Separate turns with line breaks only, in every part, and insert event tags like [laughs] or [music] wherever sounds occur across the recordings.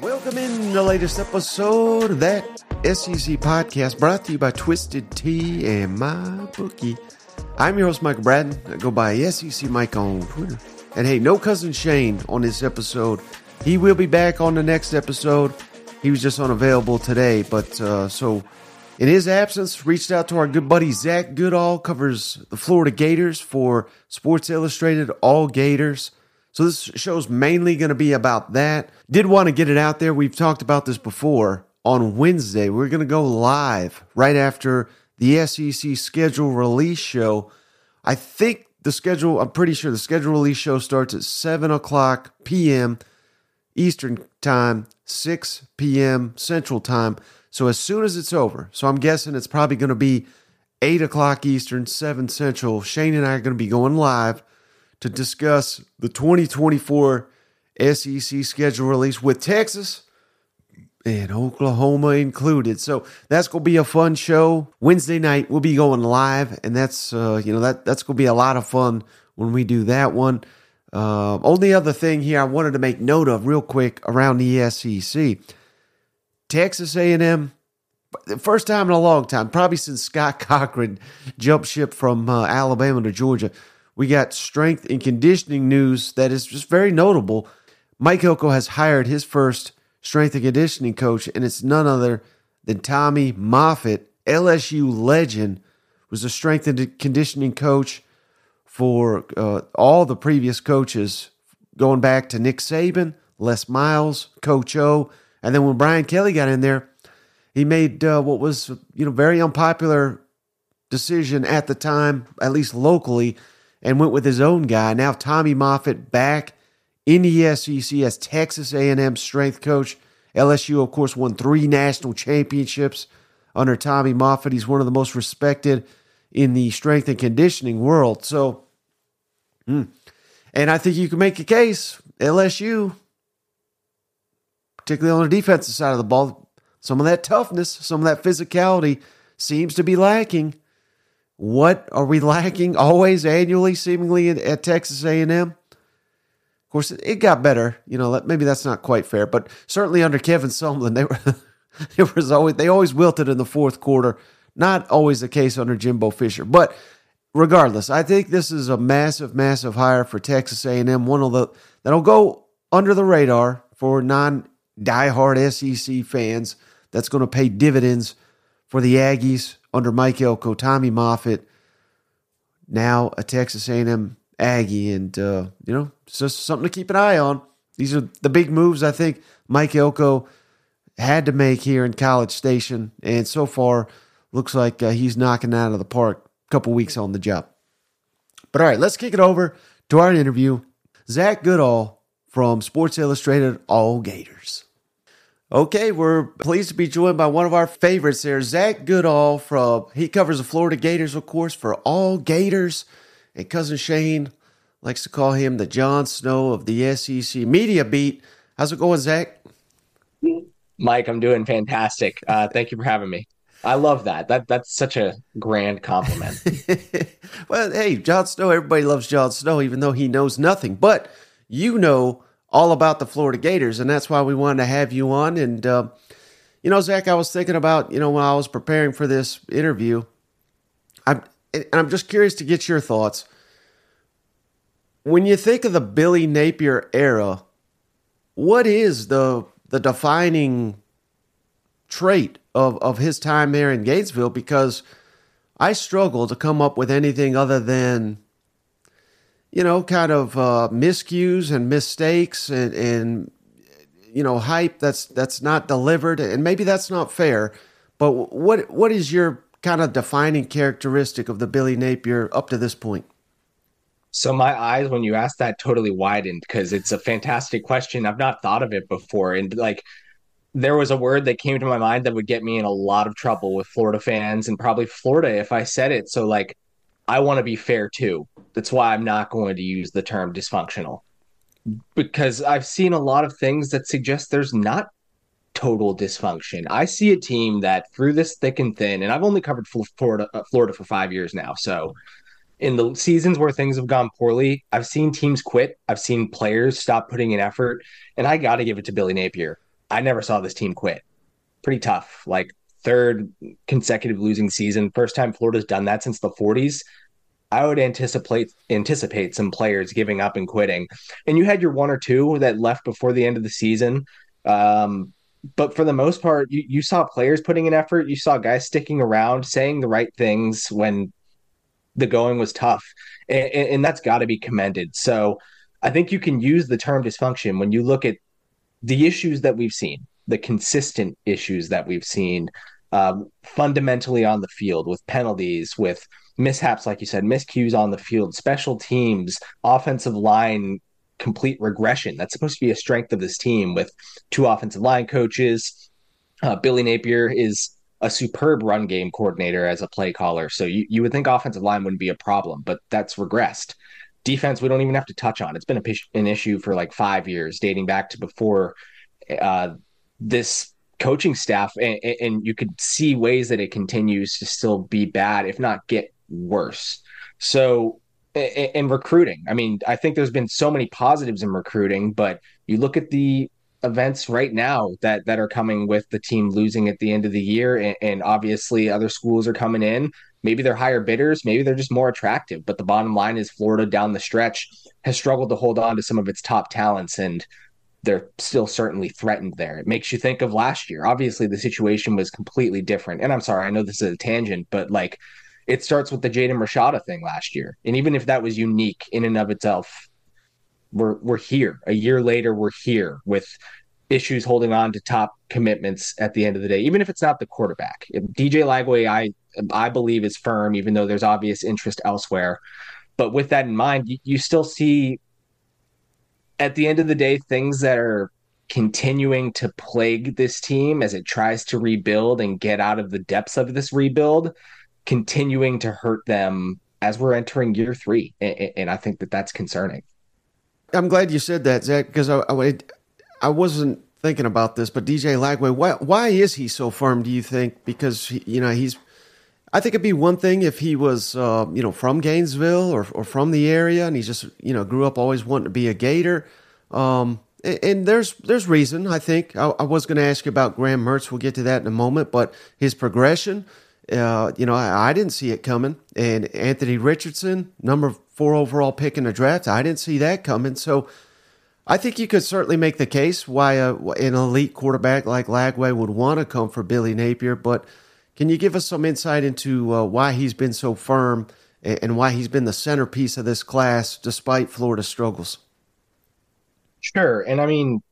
Welcome in the latest episode of that SEC podcast brought to you by Twisted Tea and My Bookie. I'm your host, Michael Bratton. I go by SEC Mike on Twitter. And hey, no cousin Shane on this episode. He will be back on the next episode. He was just unavailable today, but uh, so in his absence, reached out to our good buddy Zach Goodall, covers the Florida Gators for Sports Illustrated All Gators. So this show's mainly going to be about that. Did want to get it out there. We've talked about this before. On Wednesday, we're going to go live right after the SEC schedule release show. I think the schedule, I'm pretty sure the schedule release show starts at 7 o'clock p.m. Eastern Time, 6 p.m. Central Time. So as soon as it's over, so I'm guessing it's probably going to be 8 o'clock Eastern, 7 Central. Shane and I are going to be going live to discuss the 2024 SEC schedule release with Texas and Oklahoma included. So that's going to be a fun show. Wednesday night we'll be going live, and that's uh, you know that that's going to be a lot of fun when we do that one. Uh, only other thing here I wanted to make note of real quick around the SEC, Texas A&M. The first time in a long time, probably since Scott [laughs] Cochran jumped ship from uh, Alabama to Georgia, we got strength and conditioning news that is just very notable. Mike Elko has hired his first strength and conditioning coach, and it's none other than Tommy Moffitt, LSU legend, was a strength and conditioning coach for uh, all the previous coaches, going back to Nick Saban, Les Miles, Coach O, and then when Brian Kelly got in there, he made uh, what was you know very unpopular decision at the time, at least locally, and went with his own guy. Now Tommy Moffitt back in the SEC as Texas A&M strength coach. LSU, of course, won three national championships under Tommy Moffitt. He's one of the most respected in the strength and conditioning world. So, hmm. and I think you can make a case LSU, particularly on the defensive side of the ball, some of that toughness, some of that physicality seems to be lacking. What are we lacking always annually, seemingly at, Texas A&M? Of course, it got better. You know, maybe that's not quite fair, but certainly under Kevin Sumlin, they were [laughs] it was always they always wilted in the fourth quarter. Not always the case under Jimbo Fisher, but regardless, I think this is a massive, massive hire for Texas A&M. One of the that'll go under the radar for non diehard SEC fans. That's going to pay dividends for the Aggies under Mike Elko, Tommy Moffitt, now a Texas A&M Aggie, and uh, you know, it's just something to keep an eye on. These are the big moves I think Mike Elko had to make here in College Station, and so far looks like uh, he's knocking out of the park. A couple weeks on the job. But all right, let's kick it over to our interview. Zach Goodall from Sports Illustrated All Gators. Okay, we're pleased to be joined by one of our favorites there, Zach Goodall from he covers the Florida Gators, of course, for all Gators. And cousin Shane likes to call him the Jon Snow of the SEC media beat. How's it going, Zach?
Mike, I'm doing fantastic. Uh, thank you for having me. I love that. That that's such a grand compliment. [laughs]
well, hey, Jon Snow, everybody loves Jon Snow, even though he knows nothing. But you know all about the Florida Gators, and that's why we wanted to have you on. And uh, you know, Zach, I was thinking about you know when I was preparing for this interview, I'm and I'm just curious to get your thoughts. When you think of the Billy Napier era, what is the the defining trait of, of his time there in Gainesville? Because I struggle to come up with anything other than you know, kind of uh, miscues and mistakes and, and you know hype that's that's not delivered, and maybe that's not fair. But what what is your kind of defining characteristic of the Billy Napier up to this point?
So my eyes, when you asked that, totally widened because it's a fantastic question. I've not thought of it before, and like there was a word that came to my mind that would get me in a lot of trouble with Florida fans and probably Florida if I said it. So like I want to be fair too. That's why I'm not going to use the term dysfunctional because I've seen a lot of things that suggest there's not total dysfunction. I see a team that through this thick and thin, and I've only covered Florida, uh, Florida for five years now, so in the seasons where things have gone poorly, I've seen teams quit. I've seen players stop putting in effort, and I got to give it to Billy Napier. I never saw this team quit. Pretty tough. Like third consecutive losing season, first time Florida's done that since the 40s. I would anticipate anticipate some players giving up and quitting. And you had your one or two that left before the end of the season. Um, but for the most part, you, you saw players putting in effort. You saw guys sticking around, saying the right things when the going was tough, and, and that's got to be commended. So I think you can use the term dysfunction when you look at the issues that we've seen, the consistent issues that we've seen um, fundamentally on the field with penalties, with mishaps, like you said, miscues on the field, special teams, offensive line complete regression. That's supposed to be a strength of this team with two offensive line coaches. Uh, Billy Napier is a superb run game coordinator as a play caller. So you, you would think offensive line wouldn't be a problem, but that's regressed. Defense, we don't even have to touch on. It's been a, an issue for like five years, dating back to before uh, this coaching staff. And, and you could see ways that it continues to still be bad, if not get worse. So, in recruiting, I mean, I think there's been so many positives in recruiting, but you look at the events right now that that are coming with the team losing at the end of the year and, and, obviously other schools are coming in maybe they're higher bidders maybe they're just more attractive but the bottom line is florida down the stretch has struggled to hold on to some of its top talents and they're still certainly threatened there it makes you think of last year obviously the situation was completely different and i'm sorry i know this is a tangent but like it starts with the jaden rashada thing last year and even if that was unique in and of itself we're we're here. A year later, we're here with issues holding on to top commitments at the end of the day, even if it's not the quarterback. DJ Lagway, I I believe is firm, even though there's obvious interest elsewhere. But with that in mind, you, you still see at the end of the day things that are continuing to plague this team as it tries to rebuild and get out of the depths of this rebuild, continuing to hurt them as we're entering year three. And, and I think that that's concerning.
I'm glad you said that, Zach, because I, I, I wasn't thinking about this, but DJ Lagway, why, why is he so firm? Do you think? Because he, you know he's, I think it'd be one thing if he was, uh, you know, from Gainesville or or from the area, and he just, you know, grew up always wanting to be a Gator. Um, and, and there's there's reason. I think I, I was going to ask you about Graham Mertz. We'll get to that in a moment, but his progression. Uh, you know, I, I, didn't see it coming. And Anthony Richardson, number four overall pick in the draft, I didn't see that coming. So I think you could certainly make the case why a, an elite quarterback like Lagway would want to come for Billy Napier. But can you give us some insight into uh, why he's been so firm and, why he's been the centerpiece of this class despite Florida's struggles?
Sure. And I mean,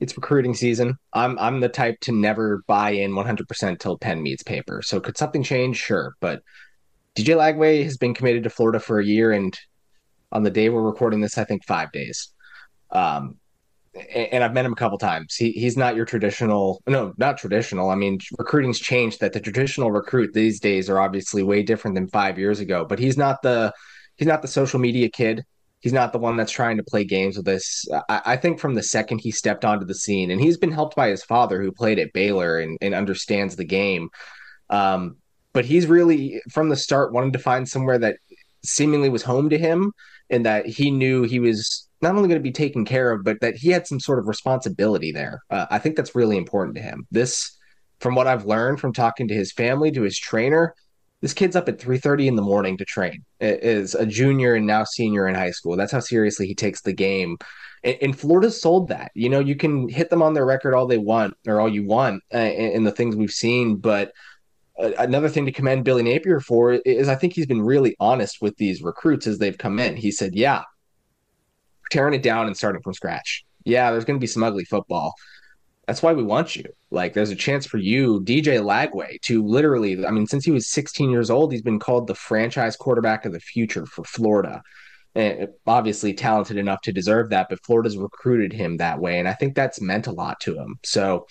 it's recruiting season. I'm I'm the type to never buy in 100% till pen meets paper. So could something change? Sure, but DJ Lagway has been committed to Florida for a year, and on the day we're recording this, I think five days. Um, and I've met him a couple times. He he's not your traditional, no, not traditional. I mean, recruiting's changed. That the traditional recruit these days are obviously way different than five years ago. But he's not the he's not the social media kid. He's not the one that's trying to play games with this. I, I, think from the second he stepped onto the scene, and he's been helped by his father, who played at Baylor and, and understands the game. Um, but he's really from the start wanted to find somewhere that seemingly was home to him, and that he knew he was not only going to be taken care of, but that he had some sort of responsibility there. Uh, I think that's really important to him. This, from what I've learned from talking to his family, to his trainer, this kid's up at 3.30 in the morning to train. Is a junior and now senior in high school. That's how seriously he takes the game. And, and florida sold that. You know you can hit them on their record all they want or all you want uh, in, in the things we've seen but uh, another thing to commend billy napier for is i think he's been really honest with these recruits as they've come in. He said yeah tearing it down and starting from scratch yeah there's going to be some ugly football that's why we want you. Like, there's a chance for you, DJ Lagway, to literally, I mean, since he was 16 years old, he's been called the franchise quarterback of the future for Florida. And obviously talented enough to deserve that, but Florida's recruited him that way. And I think that's meant a lot to him. So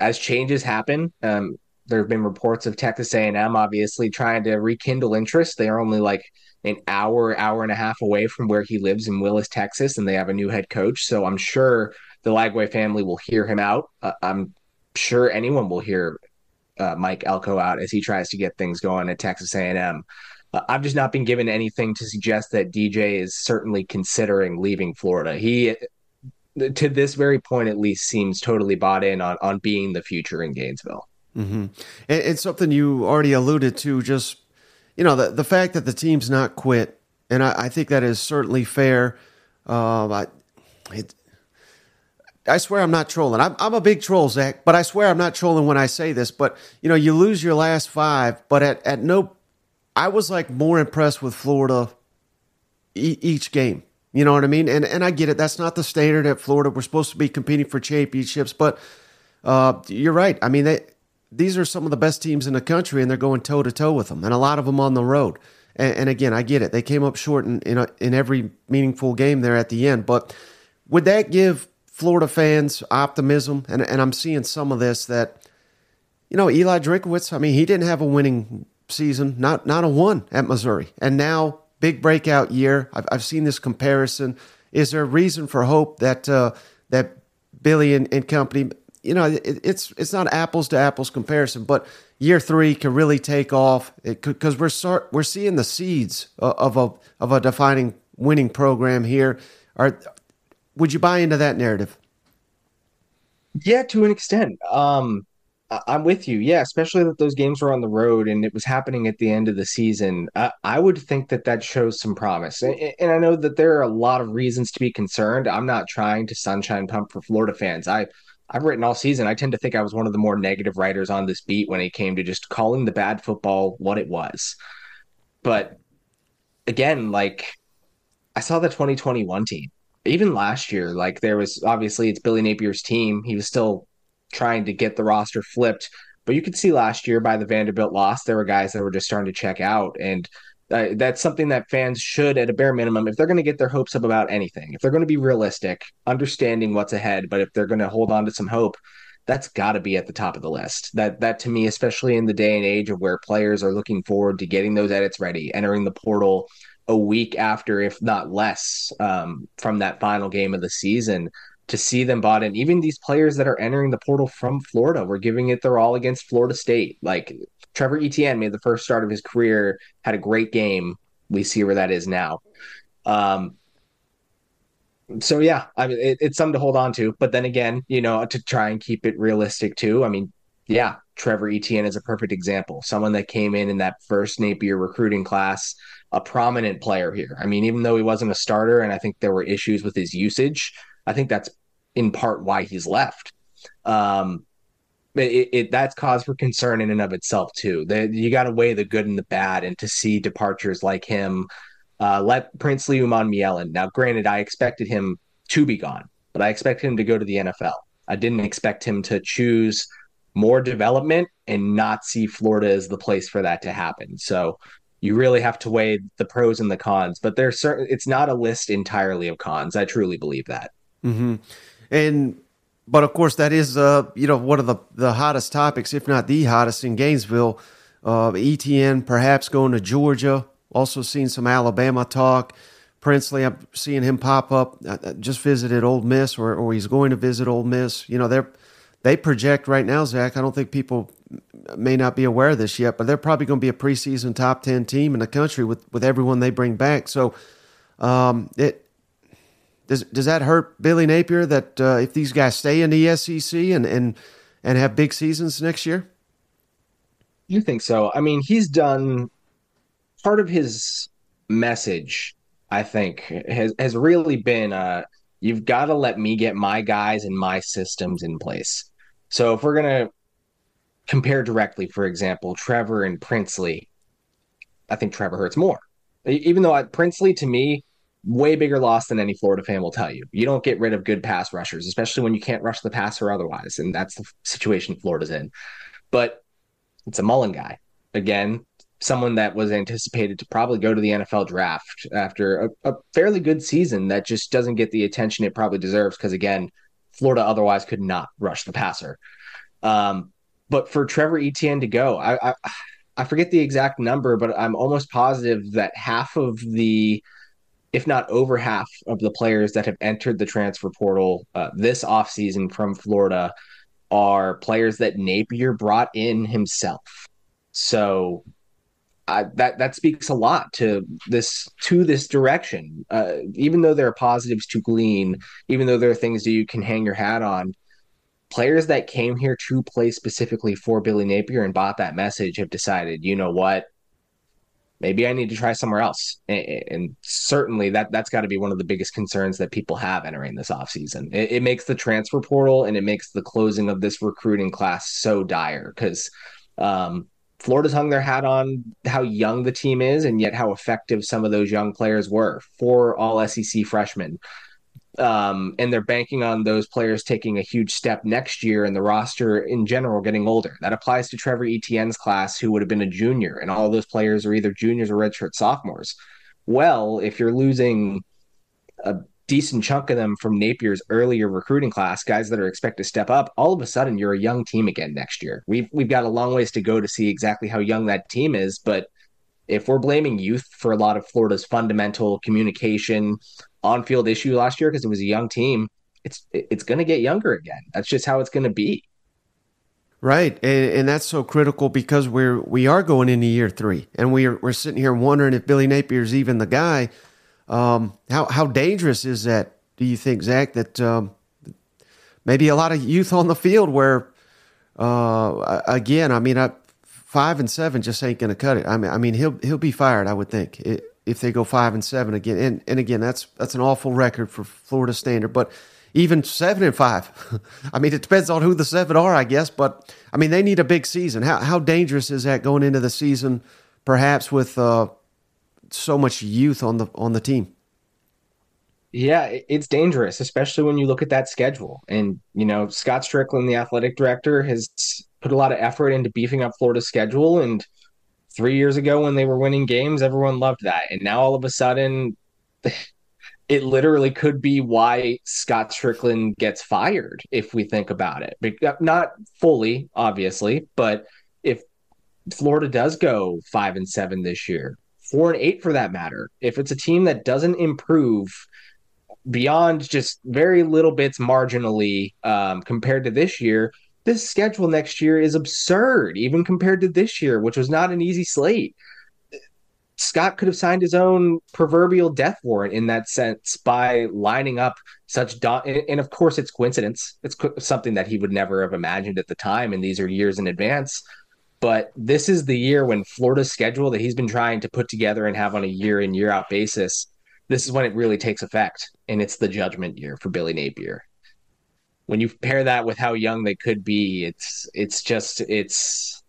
as changes happen, um, there have been reports of Texas A&M obviously trying to rekindle interest. They are only like an hour, hour and a half away from where he lives in Willis, Texas, and they have a new head coach. So I'm sure – the Lagway family will hear him out. Uh, I'm sure anyone will hear uh, Mike Elko out as he tries to get things going at Texas A&M. uh, I've just not been given anything to suggest that DJ is certainly considering leaving Florida. He, to this very point at least, seems totally bought in on on being the future in Gainesville.
Mm-hmm. And, and something you already alluded to, just you know, the the fact that the team's not quit, and I, I think that is certainly fair. Uh, I, it, I swear I'm not trolling. I'm, I'm a big troll, Zach, but I swear I'm not trolling when I say this. But you know, you lose your last five, but at at no, I was like more impressed with Florida e- each game. You know what I mean? And and I get it. That's not the standard at Florida. We're supposed to be competing for championships, but uh, you're right. I mean, they, these are some of the best teams in the country, and they're going toe to toe with them, and a lot of them on the road. And, and again, I get it. They came up short in in, a, in every meaningful game there at the end, but would that give Florida fans optimism, and, and I'm seeing some of this that, you know, Eli Drinkwitz, I mean, he didn't have a winning season, not not a one at Missouri. And now, big breakout year. I've, I've seen this comparison. Is there a reason for hope that uh, that Billy and, and company, you know, it, it's it's not apples to apples comparison, but year three can really take off because we're start, we're seeing the seeds of a of a defining winning program here. Are would you buy into that narrative?
Yeah, to an extent. Um, I'm with you. Yeah, especially that those games were on the road and it was happening at the end of the season. I, I would think that that shows some promise. And, and I know that there are a lot of reasons to be concerned. I'm not trying to sunshine pump for Florida fans. I I've written all season. I tend to think I was one of the more negative writers on this beat when it came to just calling the bad football what it was. But again, like I saw the 2021 team even last year, like there was obviously it's Billy Napier's team. He was still trying to get the roster flipped, but you could see last year by the Vanderbilt loss, there were guys that were just starting to check out, and uh, that's something that fans should, at a bare minimum, if they're going to get their hopes up about anything, if they're going to be realistic, understanding what's ahead, but if they're going to hold on to some hope, that's got to be at the top of the list. That that to me, especially in the day and age of where players are looking forward to getting those edits ready, entering the portal a week after, if not less, um, from that final game of the season to see them bought in. Even these players that are entering the portal from Florida, we're giving it their all against Florida State. Like Trevor Etienne made the first start of his career, had a great game. We see where that is now. Um, so yeah, I mean, it, it's something to hold on to. But then again, you know, to try and keep it realistic too. I mean, yeah, Trevor Etienne is a perfect example. Someone that came in in that first Napier recruiting class a prominent player here. I mean, even though he wasn't a starter, and I think there were issues with his usage, I think that's in part why he's left. Um, it, it, that's cause for concern in and of itself too. That you got to weigh the good and the bad, and to see departures like him, uh, let Princely Umanmielen. Now, granted, I expected him to be gone, but I expected him to go to the NFL. I didn't expect him to choose more development and not see Florida as the place for that to happen. So you really have to weigh the pros and the cons. But there's certain it's not a list entirely of cons. I truly believe that.
Mm-hmm. And but of course that is uh you know one of the the hottest topics, if not the hottest in Gainesville. Uh, Etienne perhaps going to Georgia. Also seen some Alabama talk. Princely, I'm seeing him pop up. I just visited Ole Miss, or, or he's going to visit Ole Miss. You know, they're they project right now, Zach. I don't think people may not be aware of this yet, but they're probably going to be a preseason top ten team in the country with with everyone they bring back. So, um, it does does that hurt Billy Napier that uh, if these guys stay in the SEC and and and have big seasons next year?
You think so? I mean, he's done part of his message. I think has has really been uh, you've got to let me get my guys and my systems in place. So if we're gonna compare directly, for example, Trevor and Princely, I think Trevor hurts more. Even though I, Princely, to me, way bigger loss than any Florida fan will tell you. You don't get rid of good pass rushers, especially when you can't rush the passer otherwise, and that's the situation Florida's in. But it's a Mullen guy. Again, someone that was anticipated to probably go to the NFL draft after a, a fairly good season that just doesn't get the attention it probably deserves because again, Florida otherwise could not rush the passer. Um, but for Trevor Etienne to go, I, I I forget the exact number, but I'm almost positive that half of the if not over half of the players that have entered the transfer portal uh, this offseason from Florida are players that Napier brought in himself. So I, that that speaks a lot to this to this direction. Uh, even though there are positives to glean, even though there are things that you can hang your hat on, players that came here to play specifically for Billy Napier and bought that message have decided, you know what, maybe I need to try somewhere else. And, certainly that that's got to be one of the biggest concerns that people have entering this offseason. It, it makes the transfer portal and it makes the closing of this recruiting class so dire because um, Florida's hung their hat on how young the team is and yet how effective some of those young players were. for all SEC freshmen um, and they're banking on those players taking a huge step next year and the roster in general getting older. That applies to Trevor Etienne's class, who would have been a junior, and all those players are either juniors or redshirt sophomores. Well, if you're losing a decent chunk of them from Napier's earlier recruiting class, guys that are expected to step up, all of a sudden you're a young team again next year. We've we've got a long ways to go to see exactly how young that team is, but if we're blaming youth for a lot of Florida's fundamental communication, on field issue last year because it was a young team, it's it's going to get younger again. That's just how it's going to be.
Right, and, and that's so critical because we're we are going into year three, and we're we're sitting here wondering if Billy Napier's even the guy. Um, how how dangerous is that? Do you think, Zach? That um, maybe a lot of youth on the field where, uh, again, I mean, I, five and seven just ain't going to cut it. I mean, I mean, he'll he'll be fired. I would think. It, if they go five and seven again. And and again, that's that's an awful record for Florida standard. But even seven and five, [laughs] I mean, it depends on who the seven are, I guess. But I mean, they need a big season. How how dangerous is that going into the season? Perhaps with uh, so much youth on the on the team.
Yeah, it's dangerous, especially when you look at that schedule. And, you know, Scott Stricklin, the athletic director, has put a lot of effort into beefing up Florida's schedule. And three years ago when they were winning games, everyone loved that. And now all of a sudden, [laughs] it literally could be why Scott Stricklin gets fired if we think about it. Uh, not fully, obviously, but if Florida does go five and seven this year, four and eight for that matter, if it's a team that doesn't improve beyond just very little bits marginally um, compared to this year, this schedule next year is absurd, even compared to this year, which was not an easy slate. Scott could have signed his own proverbial death warrant in that sense by lining up such and of course it's coincidence. It's something that he would never have imagined at the time and these are years in advance. But this is the year when Florida's schedule that he's been trying to put together and have on a year in year out basis this is when it really takes effect and it's the judgment year for Billy Napier when you pair that with how young they could be, it's it's just it's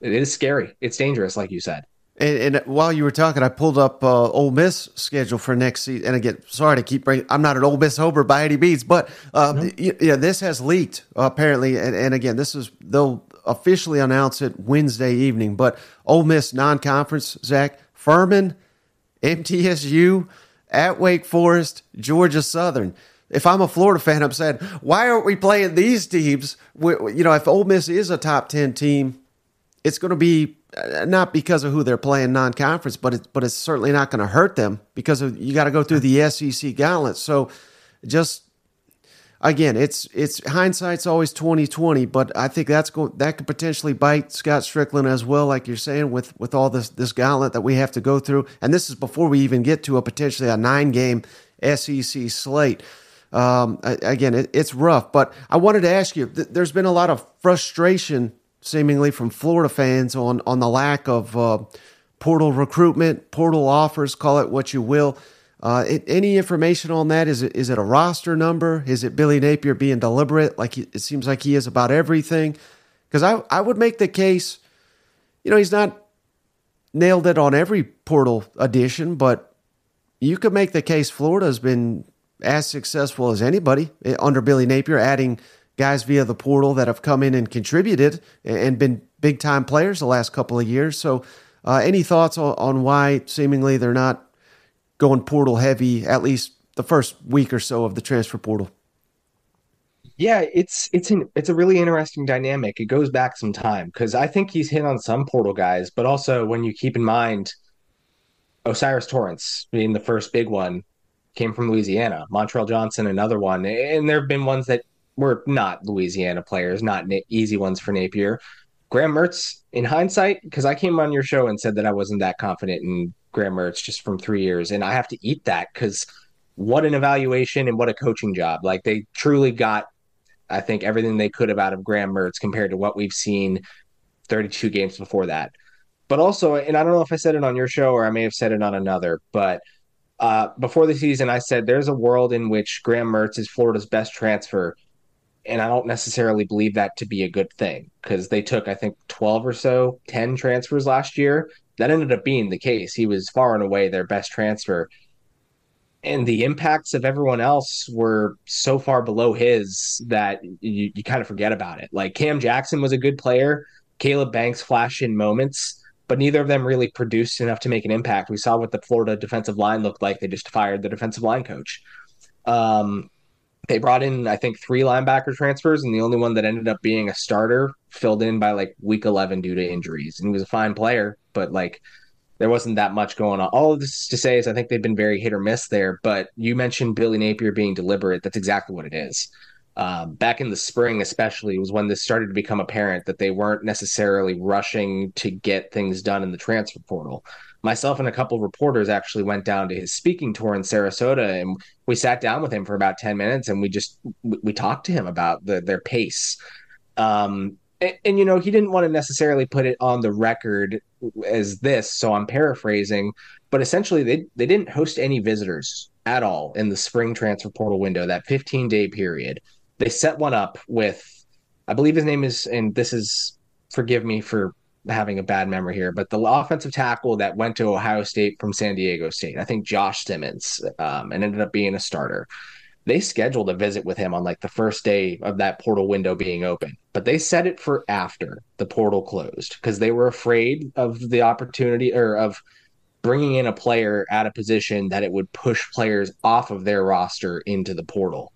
it is scary. It's dangerous, like you said.
And, and while you were talking, I pulled up uh, Ole Miss schedule for next season. And again, sorry to keep bringing. I'm not an Ole Miss homer by any means, but um, no. yeah, this has leaked uh, apparently. And, and again, this is they'll officially announce it Wednesday evening. But Ole Miss non-conference, Zach Furman, MTSU, at Wake Forest, Georgia Southern if I'm a Florida fan, I'm saying, why aren't we playing these teams? You know, if Ole Miss is a top 10 team, it's going to be uh, not because of who they're playing non-conference, but it's but it's certainly not going to hurt them because of, you got to go through the SEC gauntlet. So just again, it's it's hindsight's always 2020, but I think that's that could potentially bite Scott Stricklin as well, like you're saying, with with all this this gauntlet that we have to go through, and this is before we even get to a potentially a nine game SEC slate. Um, again, it, it's rough, but I wanted to ask you. Th- there's been a lot of frustration, seemingly from Florida fans, on on the lack of uh, portal recruitment, portal offers, call it what you will. Uh, it, any information on that? Is it is it a roster number? Is it Billy Napier being deliberate? Like he, it seems like he is about everything. Because I I would make the case, you know, he's not nailed it on every portal addition, but you could make the case Florida's been as successful as anybody eh, under Billy Napier, adding guys via the portal that have come in and contributed and been big time players the last couple of years. So, uh, any thoughts on, on why seemingly they're not going portal heavy at least the first week or so of the transfer portal?
Yeah, it's it's an it's a really interesting dynamic. It goes back some time because I think he's hit on some portal guys, but also when you keep in mind O'Cyrus Torrence being the first big one, came from Louisiana. Montrell Johnson, another one, and there have been ones that were not Louisiana players, not easy ones for Napier. Graham Mertz, in hindsight, because I came on your show and said that I wasn't that confident in Graham Mertz just from three years, and I have to eat that because what an evaluation and what a coaching job! Like they truly got, I think, everything they could have out of Graham Mertz compared to what we've seen 32 games before that. But also, and I don't know if I said it on your show or I may have said it on another, but uh, before the season, I said there's a world in which Graham Mertz is Florida's best transfer and I don't necessarily believe that to be a good thing because they took, I think, 12 or so, 10 transfers last year. That ended up being the case. He was far and away their best transfer. And the impacts of everyone else were so far below his that you, you kind of forget about it. Like Cam Jackson was a good player, Caleb Banks flashed in moments, but neither of them really produced enough to make an impact. We saw what the Florida defensive line looked like. They just fired the defensive line coach. Um, they brought in I think three linebacker transfers, and the only one that ended up being a starter filled in by like week eleven due to injuries. And he was a fine player, but like there wasn't that much going on. All of this to say is I think they've been very hit or miss there. But you mentioned Billy Napier being deliberate. That's exactly what it is. Um, back in the spring, especially, was when this started to become apparent that they weren't necessarily rushing to get things done in the transfer portal. Myself and a couple of reporters actually went down to his speaking tour in Sarasota and we sat down with him for about 10 minutes and we just we, we talked to him about the, their pace. Um, and, and, you know he didn't want to necessarily put it on the record as this so i'm paraphrasing but essentially they, they didn't host any visitors at all in the spring transfer portal window that 15 day period they set one up with i believe his name is and this is forgive me for having a bad memory here, but the offensive tackle that went to Ohio State from San Diego State, I think Josh Simmons, um, and ended up being a starter. They scheduled a visit with him on like the first day of that portal window being open, but they set it for after the portal closed because they were afraid of the opportunity or of bringing in a player at a position that it would push players off of their roster into the portal.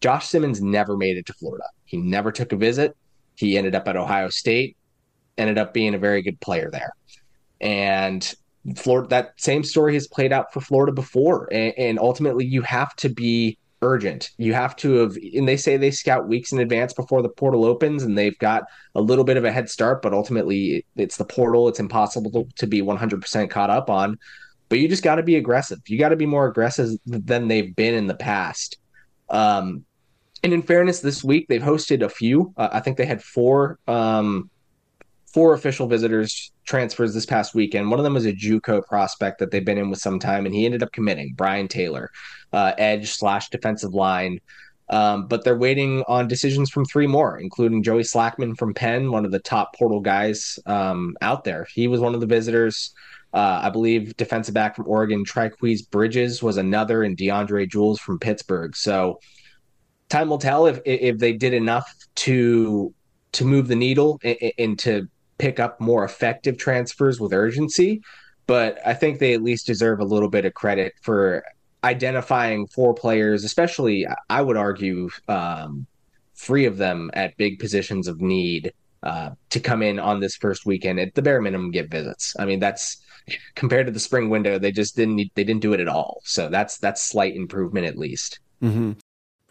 Josh Simmons never made it to Florida. He never took a visit. He ended up at Ohio State ended up being a very good player there. And Florida, that same story has played out for Florida before. And, and, ultimately, you have to be urgent. You have to have, and they say they scout weeks in advance before the portal opens, and they've got a little bit of a head start, but ultimately, it's the portal. It's impossible to, to be 100% caught up on. But you just got to be aggressive. You got to be more aggressive than they've been in the past. Um, and in fairness, this week they've hosted a few. Uh, I think they had four um, four official visitors transfers this past weekend. One of them was a JUCO prospect that they've been in with some time, and he ended up committing. Brian Taylor, uh, edge slash defensive line. Um, but they're waiting on decisions from three more, including Joey Slackman from Penn, one of the top portal guys um, out there. He was one of the visitors. Uh, I believe defensive back from Oregon, Trikweze Bridges was another, and DeAndre Jules from Pittsburgh. So time will tell if if they did enough to to move the needle and, and to pick up more effective transfers with urgency. But I think they at least deserve a little bit of credit for identifying four players, especially, I would argue, um, three of them at big positions of need uh, to come in on this first weekend at the bare minimum get visits. I mean, that's compared to the spring window, they just didn't they didn't do it at all. So that's that's slight improvement at least.
Mm-hmm.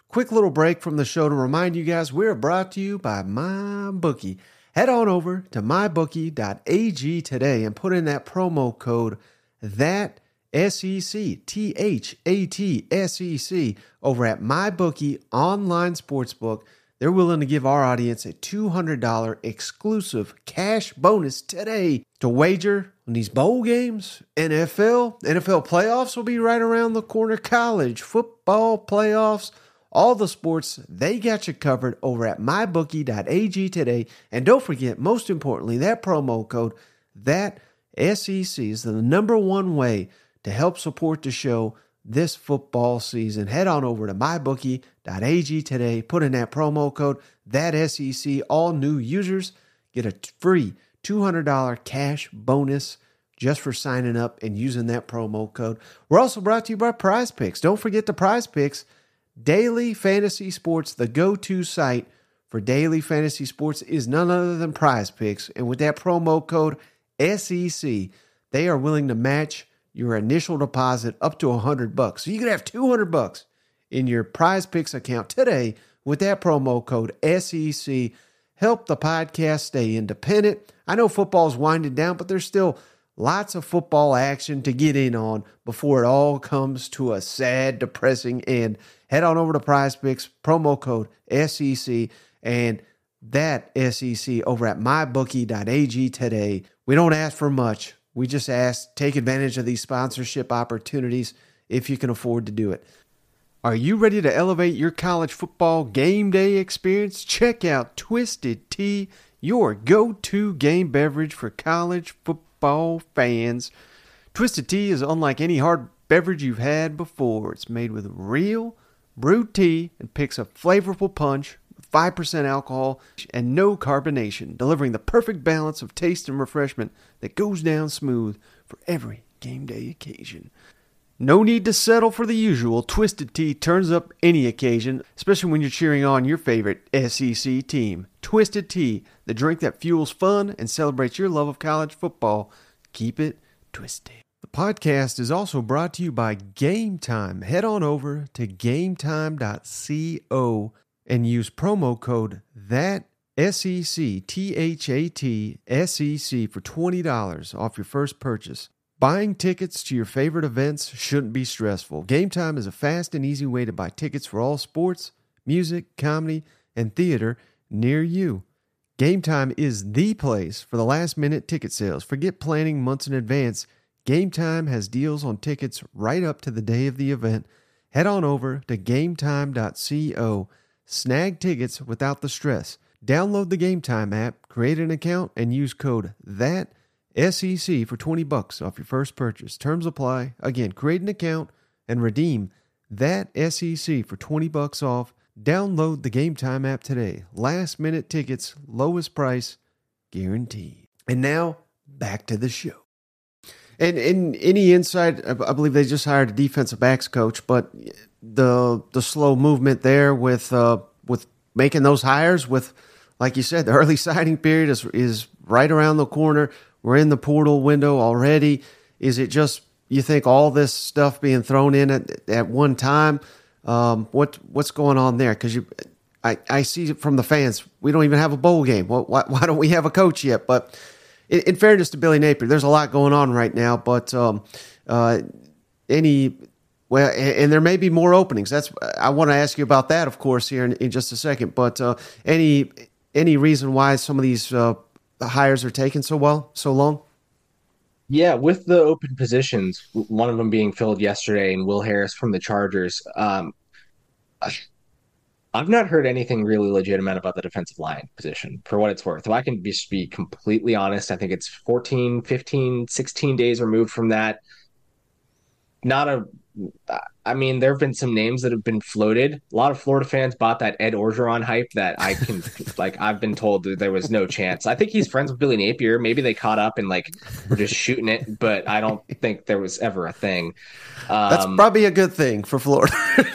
Quick little break from the show to remind you guys we're brought to you by my bookie. Head on over to mybookie.ag today and put in that promo code that SEC, T H A T S E C, over at MyBookie Online Sportsbook. They're willing to give our audience a $200 exclusive cash bonus today to wager on these bowl games, NFL, NFL playoffs will be right around the corner, college football playoffs all the sports, they got you covered over at mybookie.ag today. And don't forget, most importantly, that promo code, that SEC is the number one way to help support the show this football season. Head on over to mybookie.ag today, put in that promo code, that SEC. All new users get a free $200 cash bonus just for signing up and using that promo code. We're also brought to you by Prize Picks. Don't forget the Prize Picks Daily Fantasy Sports, the go to site for daily fantasy sports, is none other than prize picks. And with that promo code SEC, they are willing to match your initial deposit up to 100 bucks. So you could have 200 bucks in your prize picks account today with that promo code SEC. Help the podcast stay independent. I know football's winding down, but there's still lots of football action to get in on before it all comes to a sad, depressing end. Head on over to Prize Picks, promo code SEC, and that SEC over at mybookie.ag today. We don't ask for much. We just ask take advantage of these sponsorship opportunities if you can afford to do it. Are you ready to elevate your college football game day experience? Check out Twisted Tea, your go to game beverage for college football fans. Twisted Tea is unlike any hard beverage you've had before. It's made with real brewed tea and picks a flavorful punch 5% alcohol, and no carbonation, delivering the perfect balance of taste and refreshment that goes down smooth for every game day occasion. No need to settle for the usual. Twisted Tea turns up any occasion, especially when you're cheering on your favorite SEC team. Twisted Tea, the drink that fuels fun and celebrates your love of college football. Keep it twisted. The podcast is also brought to you by Game Time. Head on over to gametime.co and use promo code that SEC T H A T S E C for $20 off your first purchase. Buying tickets to your favorite events shouldn't be stressful. Game Time is a fast and easy way to buy tickets for all sports, music, comedy, and theater near you. Game Time is the place for the last minute ticket sales. Forget planning months in advance. Game Time has deals on tickets right up to the day of the event. Head on over to gametime.co Snag tickets without the stress. Download the Game Time app, create an account, and use code THAT SEC for 20 bucks off your first purchase. Terms apply. Again, create an account and redeem that SEC for 20 bucks off. Download the Game Time app today. Last minute tickets, lowest price, guaranteed. And now, back to the show. And in any insight, I believe they just hired a defensive backs coach, but the the slow movement there with uh, with making those hires. With like you said, the early [laughs] signing period is is right around the corner. We're in the portal window already. Is it just you think all this stuff being thrown in at, at one time? Um, what what's going on there? Because you, I, I see from the fans, we don't even have a bowl game. Why, why, [laughs] why don't we have a coach yet? But in, in, fairness to Billy Napier, there's a lot going on right now. But um, uh, any well, and, there may be more openings. That's I want to ask you about that, of course, here in, in just a second. But uh, any any reason why some of these uh, hires are taking so well, so long?
Yeah, with the open positions, one of them being filled yesterday, and Will Harris from the Chargers. Um, I've not heard anything really legitimate about the defensive line position for what it's worth. If I can just be completely honest, I think it's 14, 15, 16 days removed from that. Not a I mean, there have been some names that have been floated. A lot of Florida fans bought that Ed Orgeron hype that I can, [laughs] like, I've been told that there was no chance. I think he's friends with Billy Napier. Maybe they caught up and, like, were just shooting it, but I don't think there was ever a thing.
Um, That's probably a good thing for Florida. [laughs]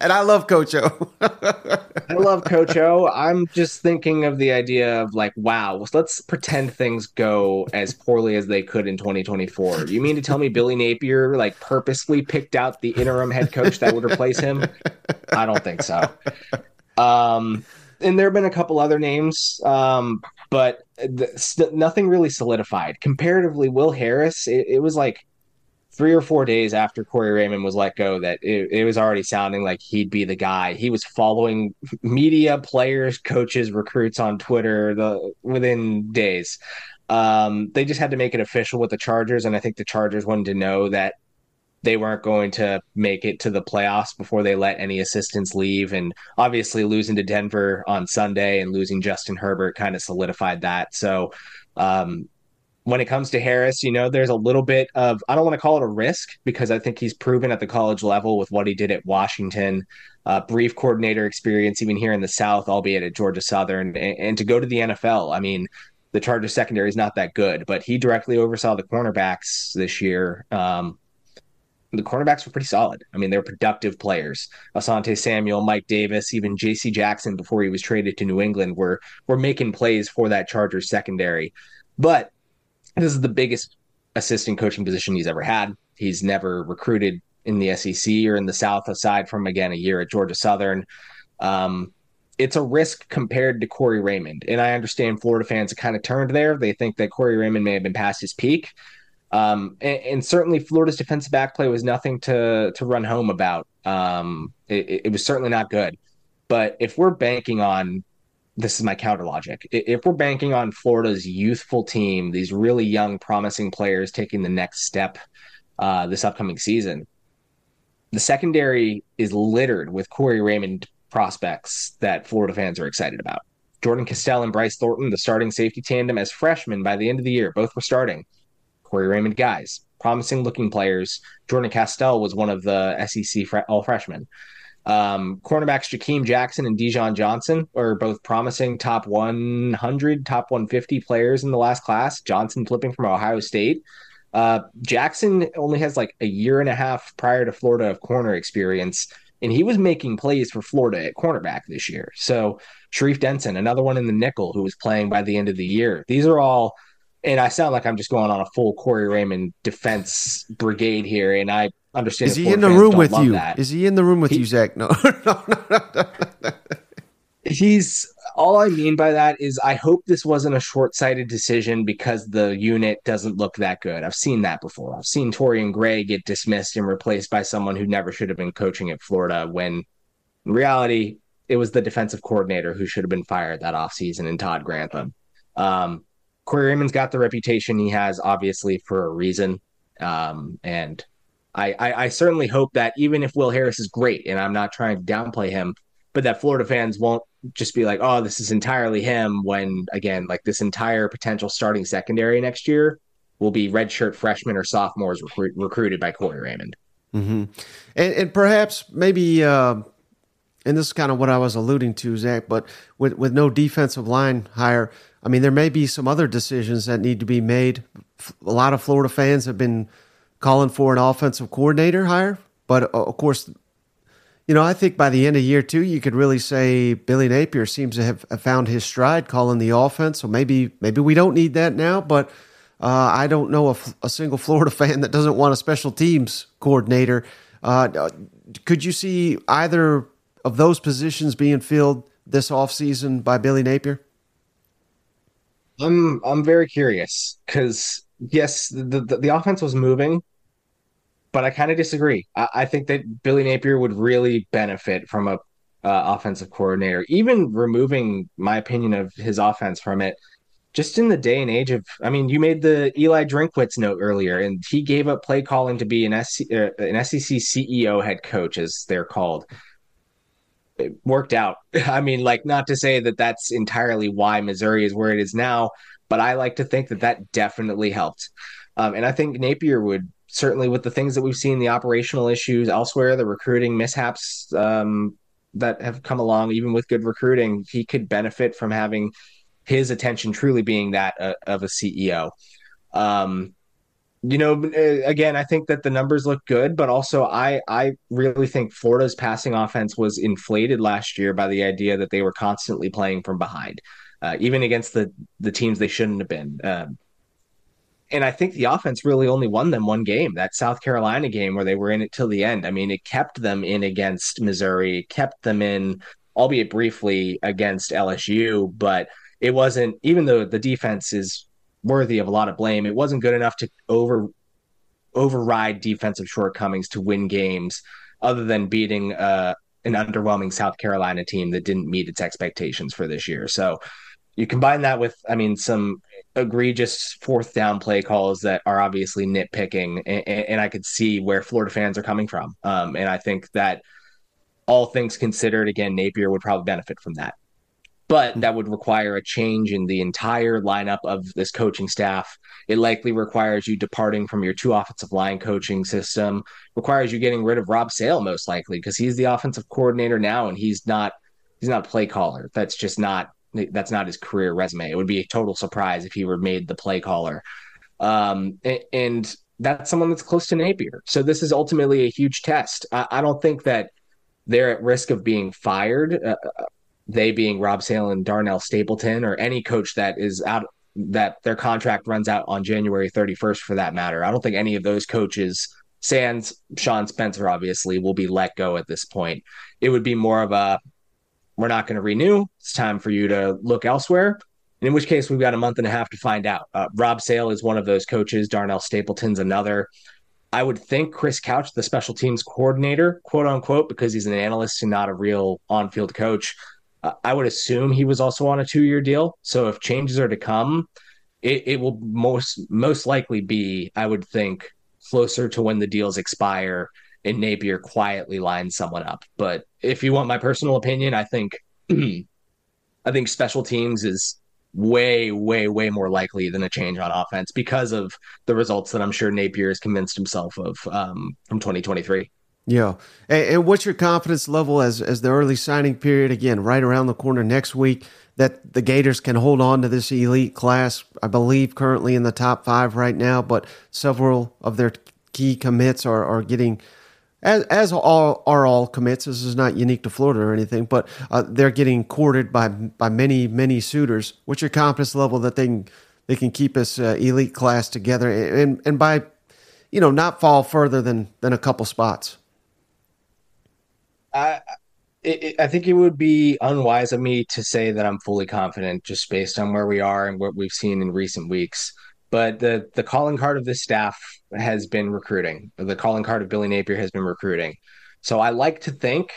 and I love Coach O. [laughs]
I love Coach O. I'm just thinking of the idea of like, wow, let's pretend things go as poorly as they could in 2024. You mean to tell me Billy Napier like purposely picked out the interim head coach that would replace him? I don't think so. Um, and there have been a couple other names, um, but st- nothing really solidified. Comparatively, Will Harris, it, it was like three or four days after Corey Raymond was let go that it, it, was already sounding like he'd be the guy. He was following media, players, coaches, recruits on Twitter the within days. Um, they just had to make it official with the Chargers, and I think the Chargers wanted to know that they weren't going to make it to the playoffs before they let any assistants leave. And obviously, losing to Denver on Sunday and losing Justin Herbert kind of solidified that. So um, when it comes to Harris, you know, there's a little bit of, I don't want to call it a risk because I think he's proven at the college level with what he did at Washington, uh, brief coordinator experience, even here in the South, albeit at Georgia Southern, and, and to go to the NFL. I mean, the Chargers secondary is not that good, but he directly oversaw the cornerbacks this year. Um, the cornerbacks were pretty solid. I mean, they're productive players. Asante Samuel, Mike Davis, even J.C. Jackson before he was traded to New England were were making plays for that Chargers secondary. But this is the biggest assistant coaching position he's ever had. He's never recruited in the SEC or in the South, aside from again a year at Georgia Southern. Um, it's a risk compared to Corey Raymond. And I understand Florida fans are kind of turned there. They think that Corey Raymond may have been past his peak. Um, and, and, certainly Florida's defensive back play was nothing to to run home about. Um, it, it, was certainly not good. But if we're banking on this is my counter logic. If we're banking on Florida's youthful team, these really young, promising players taking the next step uh, this upcoming season, the secondary is littered with Corey Raymond prospects that Florida fans are excited about. Jordan Castell and Bryce Thornton, the starting safety tandem as freshmen by the end of the year, both were starting. Corey Raymond guys, promising looking players. Jordan Castell was one of the SEC fre- all freshmen. Um, cornerbacks Jakeem Jackson and Dijon Johnson are both promising top 100, top 150 players in the last class. Johnson flipping from Ohio State. Uh, Jackson only has like a year and a half prior to Florida of corner experience, and he was making plays for Florida at cornerback this year. So Sharif Denson, another one in the nickel who was playing by the end of the year. These are all and I sound like I'm just going on a full Corey Raymond defense brigade here, and I understand.
Is he in the room with you? That. Is he in the room with he, you, Zach? [laughs] No, no, no, no.
He's all I mean by that is I hope this wasn't a short-sighted decision because the unit doesn't look that good. I've seen that before. I've seen Torian Gray get dismissed and replaced by someone who never should have been coaching at Florida when in reality it was the defensive coordinator who should have been fired that offseason in Todd Grantham. Um, Corey Raymond's got the reputation he has, obviously, for a reason. Um, and I, I, I certainly hope that even if Will Harris is great, and I'm not trying to downplay him, but that Florida fans won't just be like, oh, this is entirely him. When again, like this entire potential starting secondary next year will be redshirt freshmen or sophomores recruit, recruited by Corey Raymond.
Mm-hmm. And, and, perhaps maybe, uh, and this is kind of what I was alluding to, Zach, but with, with no defensive line hire, I mean, there may be some other decisions that need to be made. A lot of Florida fans have been calling for an offensive coordinator hire, but uh, of course, you know, I think by the end of year two, you could really say Billy Napier seems to have found his stride calling the offense. So maybe maybe we don't need that now, but uh, I don't know a, a, single Florida [laughs] fan that doesn't want a special teams coordinator. Uh, uh, could you see either of those positions being filled this offseason by Billy Napier?
I'm I'm very curious because yes, the, the, the offense was moving, but I kind of disagree. I, I, think that Billy Napier would really benefit from a uh, offensive coordinator, even removing my opinion of his offense from it. Just in the day and age of, I mean, you made the Eli Drinkwitz note earlier, and he gave up play calling to be an, SC, uh, an SEC CEO head coach, as they're called it worked out. [laughs] I mean, like not to say that that's entirely why Missouri is where it is now, but I like to think that that definitely helped. Um, and I think Napier would certainly, with the things that we've seen, the operational issues elsewhere, the recruiting mishaps um, that have come along, even with good recruiting, he could benefit from having his attention truly being that uh, of a CEO. Um, you know, uh, again, I think that the numbers look good, but also I I really think Florida's passing offense was inflated last year by the idea that they were constantly playing from behind, uh, even against the the teams they shouldn't have been. Um, and I think the offense really only won them one game, that South Carolina game where they were in it till the end. I mean, it kept them in against Missouri, kept them in, albeit briefly, against LSU, but it wasn't. Even though the defense is worthy of a lot of blame. It wasn't good enough to over override defensive shortcomings to win games, other than beating uh, an underwhelming South Carolina team that didn't meet its expectations for this year. So you combine that with, I mean, some egregious fourth down play calls that are obviously nitpicking, and, and I could see where Florida fans are coming from. Um, and I think that all things considered, again, Napier would probably benefit from that but that would require a change in the entire lineup of this coaching staff. It likely requires you departing from your two offensive line coaching system, requires you getting rid of Rob Sale most likely because he's the offensive coordinator now and he's not he's not a play caller. That's just not that's not his career resume. It would be a total surprise if he were made the play caller. Um, and that's someone that's close to Napier. So this is ultimately a huge test. I, I don't think that they're at risk of being fired. Uh, they being Rob Sale and Darnell Stapleton, or any coach that is out that their contract runs out on January 31st for that matter. I don't think any of those coaches, Sands, Sean Spencer, obviously, will be let go at this point. It would be more of a we're not going to renew. It's time for you to look elsewhere. And in which case, we've got a month and a half to find out. Uh, Rob Sale is one of those coaches. Darnell Stapleton's another. I would think Chris Couch, the special teams coordinator, quote unquote, because he's an analyst and not a real on field coach, I would assume he was also on a two year deal. So if changes are to come, it, it will most most likely be, I would think, closer to when the deals expire and Napier quietly lines someone up. But if you want my personal opinion, I think [clears throat] I think special teams is way, way, way more likely than a change on offense because of the results that I'm sure Napier has convinced himself of um, from 2023.
Yeah, and, and, what's your confidence level as as the early signing period again right around the corner next week that the Gators can hold on to this elite class? I believe currently in the top five right now, but several of their key commits are are getting as as all are all commits. This is not unique to Florida or anything, but uh, they're getting courted by by many many suitors. What's your confidence level that they can they can keep this uh, elite class together and and by you know not fall further than than a couple spots?
I it, I think it would be unwise of me to say that I'm fully confident just based on where we are and what we've seen in recent weeks. But the the calling card of this staff has been recruiting. The calling card of Billy Napier has been recruiting. So I like to think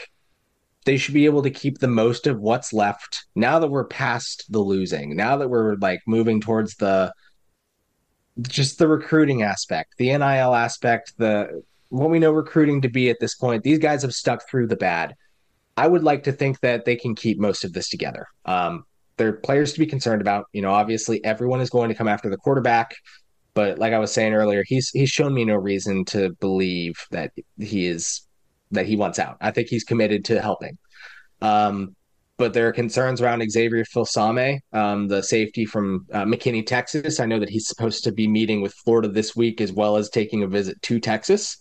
they should be able to keep the most of what's left now that we're past the losing. Now that we're like moving towards the just the recruiting aspect, the NIL aspect, the what we know recruiting to be at this point. These guys have stuck through the bad. I would like to think that they can keep most of this together. Um, they're players to be concerned about. You know, obviously everyone is going to come after the quarterback, but like I was saying earlier, he's he's shown me no reason to believe that he is that he wants out. I think he's committed to helping. Um, but there are concerns around Xavier Filsaime, um, the safety from uh, McKinney, Texas. I know that he's supposed to be meeting with Florida this week as well as taking a visit to Texas.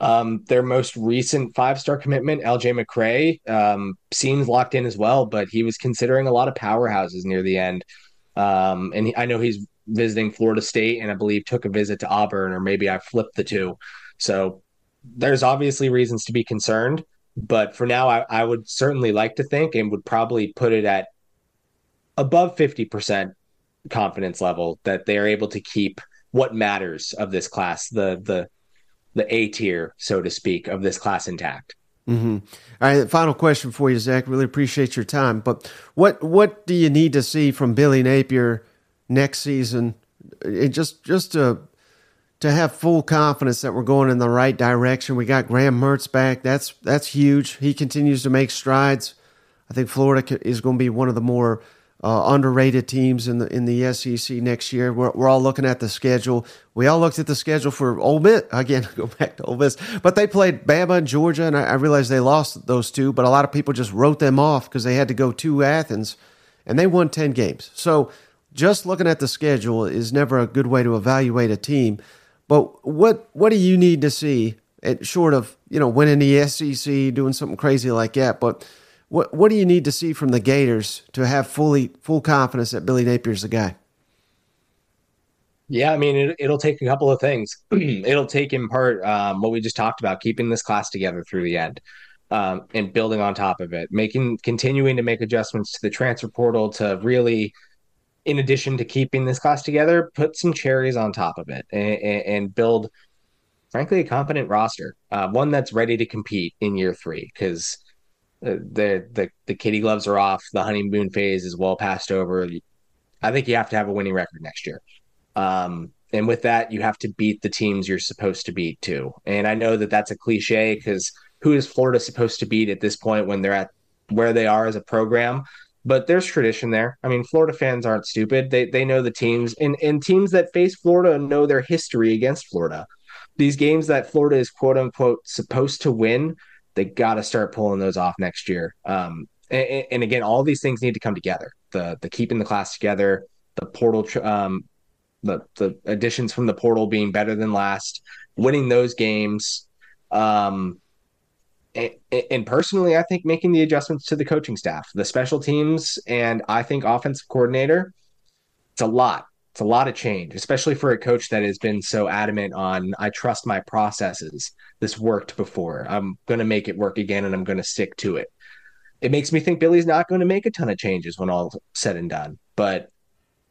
Um, their most recent five star commitment, LJ McCray, um, seems locked in as well, but he was considering a lot of powerhouses near the end. Um, and he, I know he's visiting Florida State and I believe took a visit to Auburn, or maybe I flipped the two. So there's obviously reasons to be concerned. But for now, I, I would certainly like to think and would probably put it at above 50% confidence level that they are able to keep what matters of this class, the the the A tier, so to speak, of this class intact.
Mm-hmm. All right, final question for you, Zach. Really appreciate your time. But what what do you need to see from Billy Napier next season? It just just to to have full confidence that we're going in the right direction. We got Graham Mertz back. That's that's huge. He continues to make strides. I think Florida is going to be one of the more uh, underrated teams in the in the SEC next year. We're, we're all looking at the schedule. We all looked at the schedule for Ole Miss [laughs] again. Go back to Ole Miss, but they played Bama and Georgia, and I, I realized they lost those two. But a lot of people just wrote them off because they had to go to Athens, and they won ten games. So just looking at the schedule is never a good way to evaluate a team. But what what do you need to see, at, short of you know winning the SEC, doing something crazy like that, but what what do you need to see from the Gators to have fully full confidence that Billy Napier's the guy?
Yeah, I mean, it, will take a couple of things. [clears throat] it'll take in part um, what we just talked about, keeping this class together through the end, um, and building on top of it, making continuing to make adjustments to the transfer portal to really, in addition to keeping this class together, put some cherries on top of it and, and build, frankly, a competent roster, uh, one that's ready to compete in year three because the the the kitty gloves are off. The honeymoon phase is well passed over. I think you have to have a winning record next year. Um, and with that, you have to beat the teams you're supposed to beat too. And I know that that's a cliche because who is Florida supposed to beat at this point when they're at where they are as a program? But there's tradition there. I mean, Florida fans aren't stupid. They they know the teams and, and teams that face Florida know their history against Florida. These games that Florida is quote unquote supposed to win they got to start pulling those off next year. Um, and, and, again, all these things need to come together. The the keeping the class together, the portal, um, the the additions from the portal being better than last, winning those games. Um, and, and, personally, I think making the adjustments to the coaching staff, the special teams, and I think offensive coordinator, it's a lot. It's a lot of change, especially for a coach that has been so adamant on I trust my processes. This worked before. I'm going to make it work again and I'm going to stick to it. it makes me think Billy's not going to make a ton of changes when all said and done. But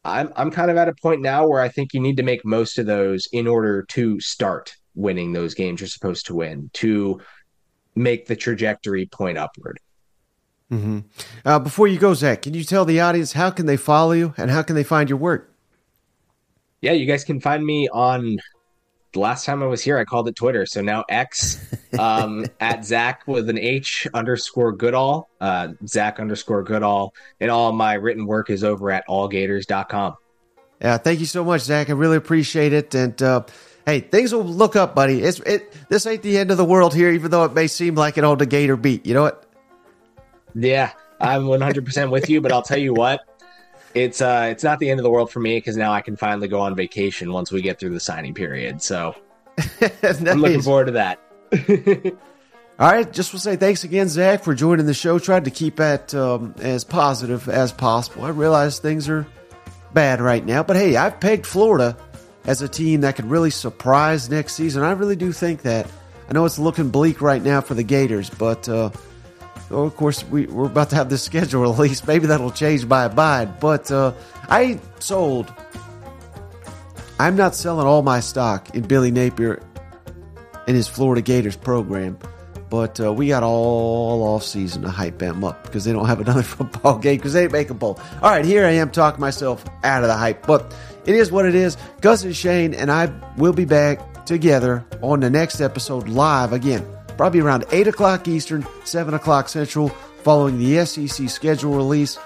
I'm I'm kind of at a point now where I think you need to make most of those in order to start winning those games you're supposed to win to make the trajectory point upward.
Mm-hmm. Uh, before you go, Zach, can you tell the audience how can they follow you and how can they find your work?
Yeah, you guys can find me on the last time I was here, I called it Twitter. So now X [laughs] um, at Zach with an H underscore Goodall, uh, Zach underscore Goodall. And all my written work is over at allgators.com.
Yeah, thank you so much, Zach. I really appreciate it. And uh, hey, things will look up, buddy. It's it. This ain't the end of the world here, even though it may seem like it on the Gator beat. You know what?
Yeah, I'm 100% with you. But I'll tell you what, it's uh it's not the end of the world for me because now I can finally go on vacation once we get through the signing period. So nice. [laughs] I'm looking forward to that. [laughs]
All right, just want to say thanks again, Zach, for joining the show. Tried to keep it um, as positive as possible. I realize things are bad right now, but hey, I've pegged Florida as a team that could really surprise next season. I really do think that. I know it's looking bleak right now for the Gators, but uh, well, of course, we, we're about to have this schedule [laughs] released. Maybe that'll change by a bide. But uh, I sold. I'm not selling all my stock in Billy Napier and his Florida Gators program. But uh, we got all off season to hype them up because they don't have another [laughs] football game because they ain't making bowl. All right, here I am talking myself out of the hype. But it is what it is. Gus and Shane and I will be back together on the next episode live again probably around 8 o'clock Eastern, 7 o'clock Central, following the SEC schedule release.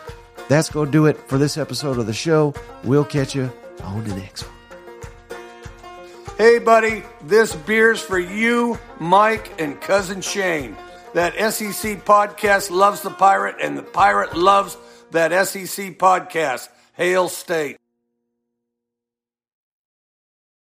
That's going to do it for this episode of the show. We'll catch you on the next one.
Hey, buddy, this beer's for you, Mike, and cousin Shane. That SEC podcast loves the pirate, and the pirate loves that SEC podcast. Hail State.